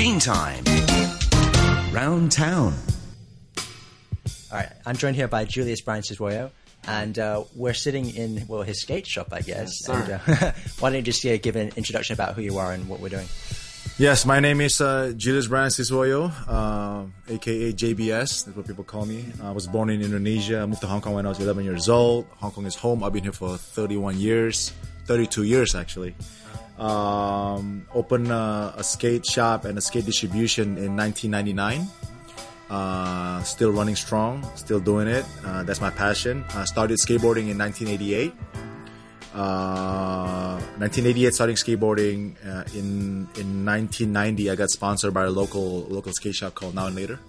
Teen Time. Round Town. All right, I'm joined here by Julius Brian Siswoyo, and uh, we're sitting in well his skate shop, I guess. Yes, and, uh, why don't you just uh, give an introduction about who you are and what we're doing? Yes, my name is uh, Julius Brian Siswoyo, uh, aka JBS. That's what people call me. I was born in Indonesia. I moved to Hong Kong when I was 11 years old. Hong Kong is home. I've been here for 31 years, 32 years actually. Um, opened uh, a skate shop and a skate distribution in 1999. Uh, still running strong, still doing it. Uh, that's my passion. I started skateboarding in 1988. Uh, 1988 starting skateboarding uh, in in 1990 I got sponsored by a local local skate shop called Now and Later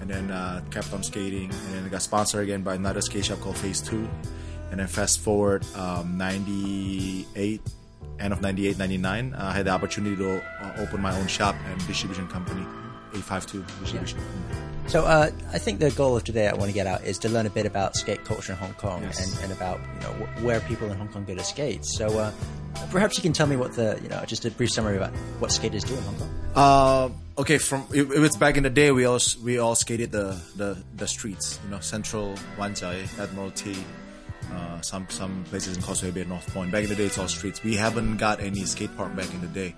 and then uh, kept on skating and then I got sponsored again by another skate shop called Phase 2 and then fast forward um, 98 end of 98 99 uh, I had the opportunity to uh, open my own shop and distribution company 852 distribution So uh, I think the goal of today I want to get out is to learn a bit about skate culture in Hong Kong Yes. and, and about you know wh- where people in Hong Kong go to skate. So uh, perhaps you can tell me what the you know just a brief summary about what skaters do in Hong Kong. Uh, okay, from if, if it's back in the day, we all we all skated the the, the streets. You know, Central, Wanchai, Admiralty, uh, some some places in Causeway Bay, North Point. Back in the day, it's all streets. We haven't got any skate park back in the day,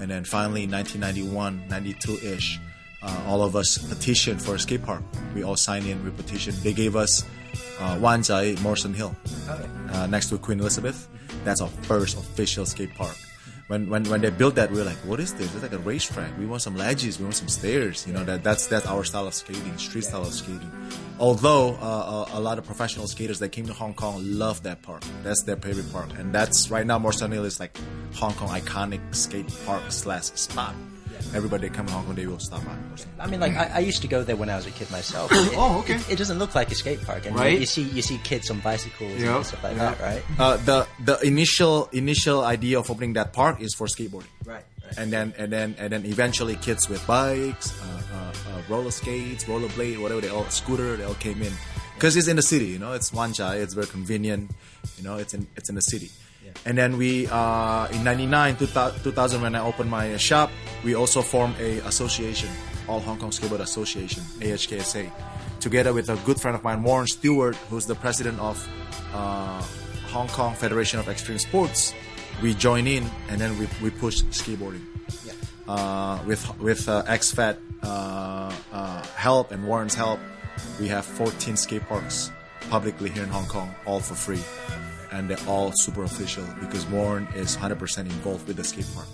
and then finally, 1991, 92 ish, uh, all of us petitioned for a skate park. We all signed in. We petitioned. They gave us uh, Wanchai, Morrison Hill, uh, next to Queen Elizabeth. That's our first official skate park when when when they built that, we were like, "What is this? It's like a racetrack. We want some ledges. We want some stairs. You know, that that's that's our style of skating, street style of skating." Although uh, a, a lot of professional skaters that came to Hong Kong love that park. That's their favorite park, and that's right now Morrison Hill is like Hong Kong iconic skate park slash spot. Everybody that come to Hong Kong, they will stop by. I mean, like I, I used to go there when I was a kid myself. It, Oh, okay. It, it doesn't look like a skate park, and Right. you see you see kids on bicycles Yeah, and stuff like yeah. that, right? Uh, the the initial initial idea of opening that park is for skateboarding. Right. right. and then and then and then eventually kids with bikes, uh, uh, uh, roller skates, rollerblade, whatever they all scooter, they all came in because it's in the city. You know, it's Wanchai, it's very convenient. You know, it's in it's in the city. And then we uh, in '99, 2000, when I opened my shop, we also formed a association, All Hong Kong Skateboard Association, AHKSA, together with a good friend of mine, Warren Stewart, who's the president of uh, Hong Kong Federation of Extreme Sports. We join in and then we, we push skateboarding uh, with with uh, XFAT uh, uh, help and Warren's help, we have 14 skate parks publicly here in Hong Kong, all for free, and they're all super official because Warren is 100% involved with the skate park.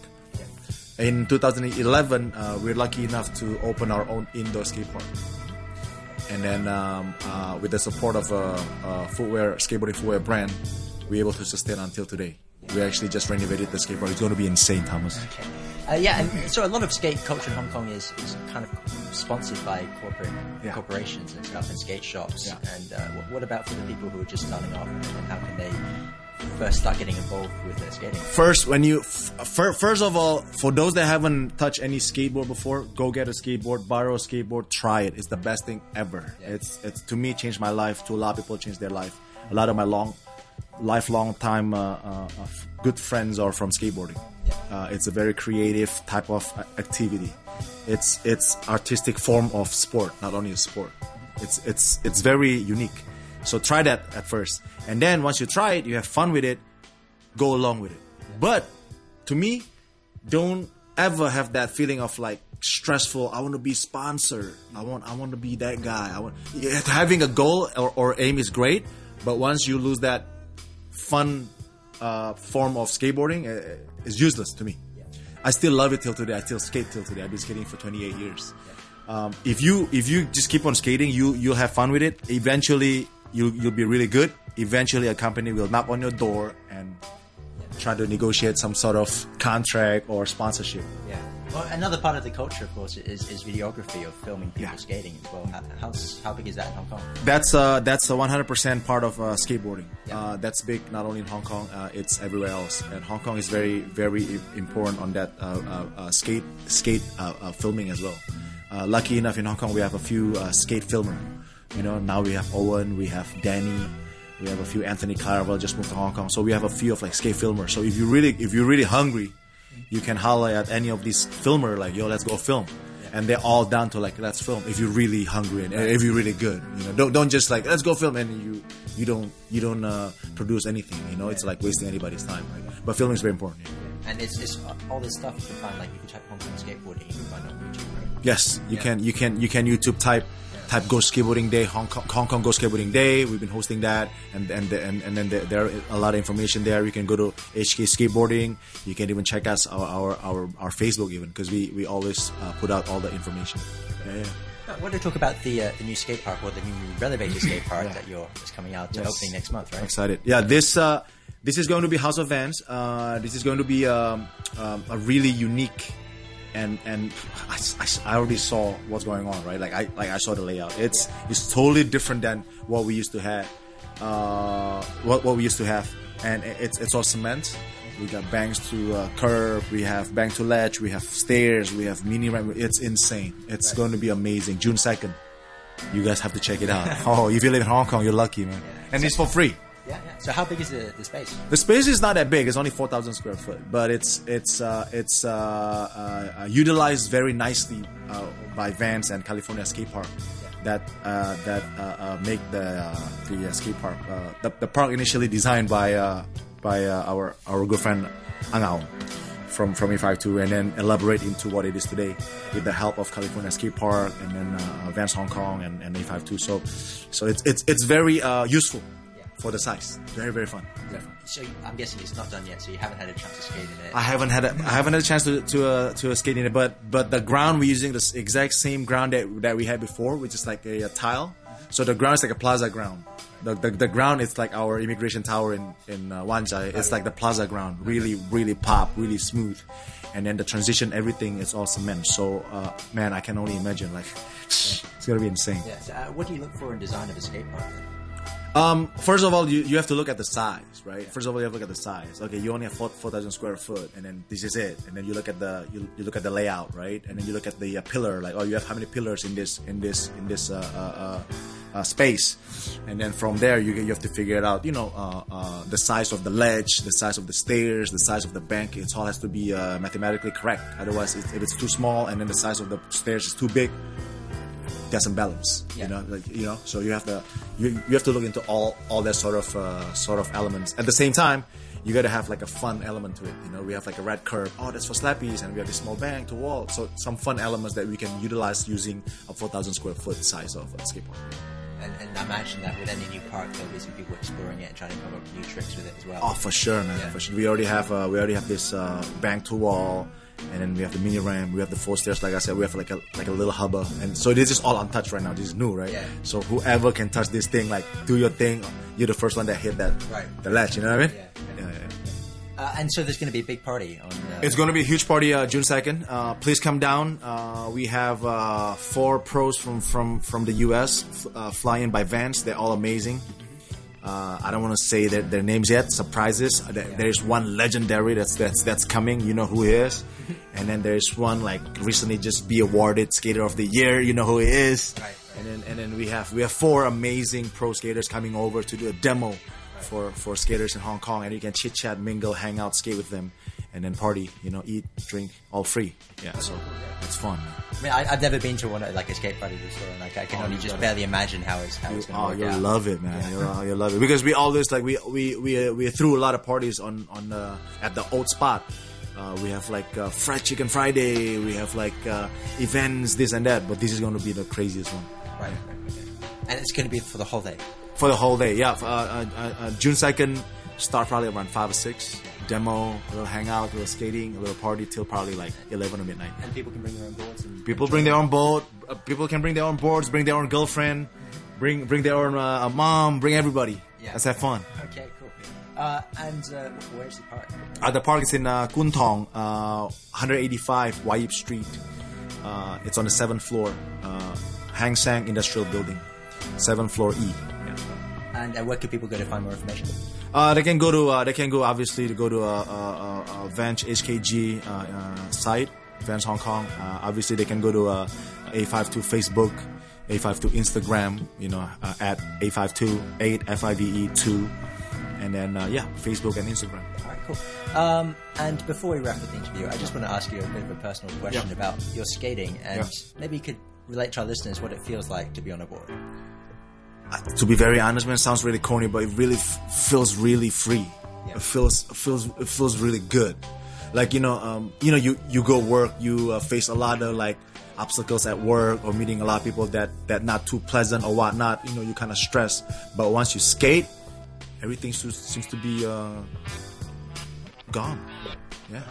In 2011, uh, we're lucky enough to open our own indoor skate park. And then, um, uh, with the support of a, a footwear, skateboarding footwear brand, we're able to sustain until today. We actually just renovated the skate park. It's going to be insane, Thomas. Uh, yeah, and so a lot of skate culture in Hong Kong is, is kind of sponsored by corporate Yeah. corporations and stuff and skate shops. Yeah. And uh, what, what about for the people who are just starting off and how can they first start getting involved with their skating? first when you f- fir- first of all for those that haven't touched any skateboard before go get a skateboard borrow a skateboard try it it's the best thing ever it's it's to me changed my life to a lot of people changed their life a lot of my long lifelong time uh, uh, good friends are from skateboarding uh, it's a very creative type of activity it's it's artistic form of sport not only a sport it's it's it's very unique so try that at first and then once you try it you have fun with it go along with it. But to me, don't ever have that feeling of like stressful. I want to be sponsored. I want I want to be that guy. I want having a goal or, or aim is great, but once you lose that fun uh, form of skateboarding, is useless to me. I still love it till today. I still skate till today. I've been skating for 28 years. Um, if you if you just keep on skating, you you'll have fun with it. Eventually, you you'll be really good. Eventually, a company will knock on your door and try to negotiate some sort of contract or sponsorship. Yeah. Well, another part of the culture, of course, is, is videography of filming people Yeah. skating as well. How, how big is that in Hong Kong? That's uh, that's a 100% part of uh, skateboarding. Yeah. Uh, that's big not only in Hong Kong, uh, it's everywhere else. And Hong Kong is very very important on that uh, uh, uh, skate skate filming as well. Uh, lucky enough in Hong Kong we have a few uh, skate filmer. You know now we have Owen, we have Danny, we have a few Anthony Claravall just moved to Hong Kong. So we have a few of like skate filmers. So if you really if you're really hungry you can holler at any of these filmer like, yo, let's go film. And they're all down to like, let's film. If you're really hungry and if you're really good, you know, don't don't just like, let's go film and you you don't you don't uh, produce anything. You know, it's like wasting anybody's time. Right? But filming is very important. And it's, it's uh, all this stuff you can find, like you can type Hong Kong skateboarding, you can find on YouTube, right? Yes, you Yeah. can you can you can YouTube type type Go Skateboarding Day Hong Kong Hong Kong Go Skateboarding Day. We've been hosting that, and and and, and then there, there are a lot of information there. You can go to HK Skateboarding. You can even check us our our our, our Facebook even because we we always uh, put out all the information. Yeah, yeah. Uh, What to talk about the uh, the new skate park or the new renovated skate park that you're that's coming out uh, Yes. opening next month, right? I'm excited. Yeah, this uh, this is going to be House of Vans. Uh, this is going to be um, um, a really unique and and I, I- I already saw what's going on, right? Like I like I saw the layout. It's it's totally different than what we used to have. Uh, what what we used to have, and it- it's it's all cement. We got banks to uh, curb. We have bank to ledge. We have stairs. We have mini ramp. It's insane. It's going to be amazing. June second. You guys have to check it out. oh, if you live in Hong Kong, you're lucky, man. And it's for free. Yeah, yeah. So how big is the, the space? The space is not that big. It's only four thousand square foot, but it's it's uh, it's uh, uh, uh, utilized very nicely uh, by Vans and California Skate Park. That uh, that uh, uh, make the uh, the skate park. Uh, the, the park initially designed by uh, by uh, our our good friend Angao from from A52 and then elaborate into what it is today with the help of California Skate Park and then uh, Vans Hong Kong and, and A52. So so it's it's it's very uh, useful for the size. Very very fun. Very fun. So I'm guessing it's not done yet, so you haven't had a chance to skate in it. I haven't had a, I haven't had a chance to to uh, to skate in it, but but the ground we're using the exact same ground that that we had before, which is like a, a tile. So the ground is like a plaza ground. The, the, the ground is like our immigration tower in in uh, Wanchai. It's like the plaza ground, really really pop, really smooth, and then the transition, everything is all cement. So uh, man, I can only imagine like it's gonna be insane. yeah. So, uh, what do you look for in design of a skate park? Then? Um, first of all, you, you have to look at the size, right? First of all, you have to look at the size. Okay, you only have four thousand square foot, and then this is it. And then you look at the you, you look at the layout, right? And then you look at the uh, pillar, like oh, you have how many pillars in this in this in this uh, uh, uh, uh, space, and then from there you you have to figure out. You know, uh, the size of the ledge, the size of the stairs, the size of the bank. It all has to be mathematically correct. Otherwise, it, if it's too small and then the size of the stairs is too big, there's some balance Yeah. you know like you know so you have to you, you have to look into all all that sort of uh, sort of elements at the same time you got to have like a fun element to it you know we have like a red curve oh that's for slappies and we have this small bank to wall so some fun elements that we can utilize using a 4000 square foot size of a skateboard And, and I imagine that with any new park, there'll be some people exploring it and trying to come up with new tricks with it as well. oh for sure man Yeah. for sure we already have uh, we already have this uh, bank to wall and then we have the mini ramp we have the four stairs like i said we have like a like a little hubba and so this is all untouched right now this is new right Yeah. so whoever can touch this thing like do your thing you're the first one that hit that Right. the ledge you know what i mean Yeah. yeah, yeah. Uh, and so there's going to be a big party on. Uh, It's going to be a huge party uh, June second. Uh, please come down. Uh, we have uh, four pros from from from the U.S. F- uh, flying by Vans. They're all amazing. Uh, I don't want to say their, their names yet. Surprises. Uh, There's one legendary that's that's that's coming. You know who he is. And then there's one like recently just be awarded skater of the year. You know who he is. Right, right. And then and then we have we have four amazing pro skaters coming over to do a demo for for skaters in Hong Kong, and you can chit chat, mingle, hang out, skate with them, and then party. You know, eat, drink, all free. Yeah, so it's fun. Man. I mean, I, I've never been to one of- like a skate party before, and like I can Oh, only just gotta- barely imagine how it's how You, it's going to oh, work you'll out. love it, man. You'll, you'll love it because we always like we we we uh, we threw a lot of parties on on uh, at the old spot. Uh, we have like uh, fried chicken Friday. We have like uh, events, this and that. But this is going to be the craziest one. Right, right, okay. And it's going to be for the whole day. for the whole day. Yeah, uh, uh, June second, start probably around five or six. Demo, a little hangout, a little skating, a little party till probably like eleven or midnight. And people can bring their own boards. And People bring their own boat. Uh, people can bring their own boards, bring their own girlfriend, bring bring their own uh, mom, bring everybody. Yeah. Let's have fun. Okay, cool. Uh, and uh, where's the park? Uh, the park is in uh, Kwun Tong, uh, 185 Wai Yip Street. Uh, it's on the seventh floor, uh, Hang Sang Industrial Building, seventh floor E. Yeah. And uh, where can people go to find more information? Uh, they can go to uh, they can go obviously to go to a, uh, uh, Vans HKG uh, uh, site Vans Hong Kong. Uh, obviously they can go to uh, A52 Facebook, A52 Instagram. You know uh, at A52 eight F I V E two, and then uh, yeah Facebook and Instagram. All right, cool. Um, and before we wrap up the interview, I just want to ask you a bit of a personal question Yeah. about your skating, and Yeah. maybe you could relate to our listeners what it feels like to be on a board. To be very honest, man, it sounds really corny, but it really f- feels really free. Yeah. It feels it feels it feels really good. Like you know, um, you know, you you go work, you uh, face a lot of like obstacles at work or meeting a lot of people that that not too pleasant or whatnot. You know, you kind of stress. But once you skate, everything seems, seems to be uh, gone. Yeah.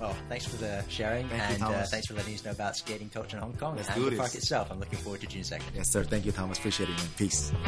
Well, thanks for the sharing, Thank you, and uh, thanks for letting us know about skating culture in Hong Kong Let's and the park itself. I'm looking forward to June 2nd. Yes, sir. Thank you, Thomas. Appreciate it, man. Peace.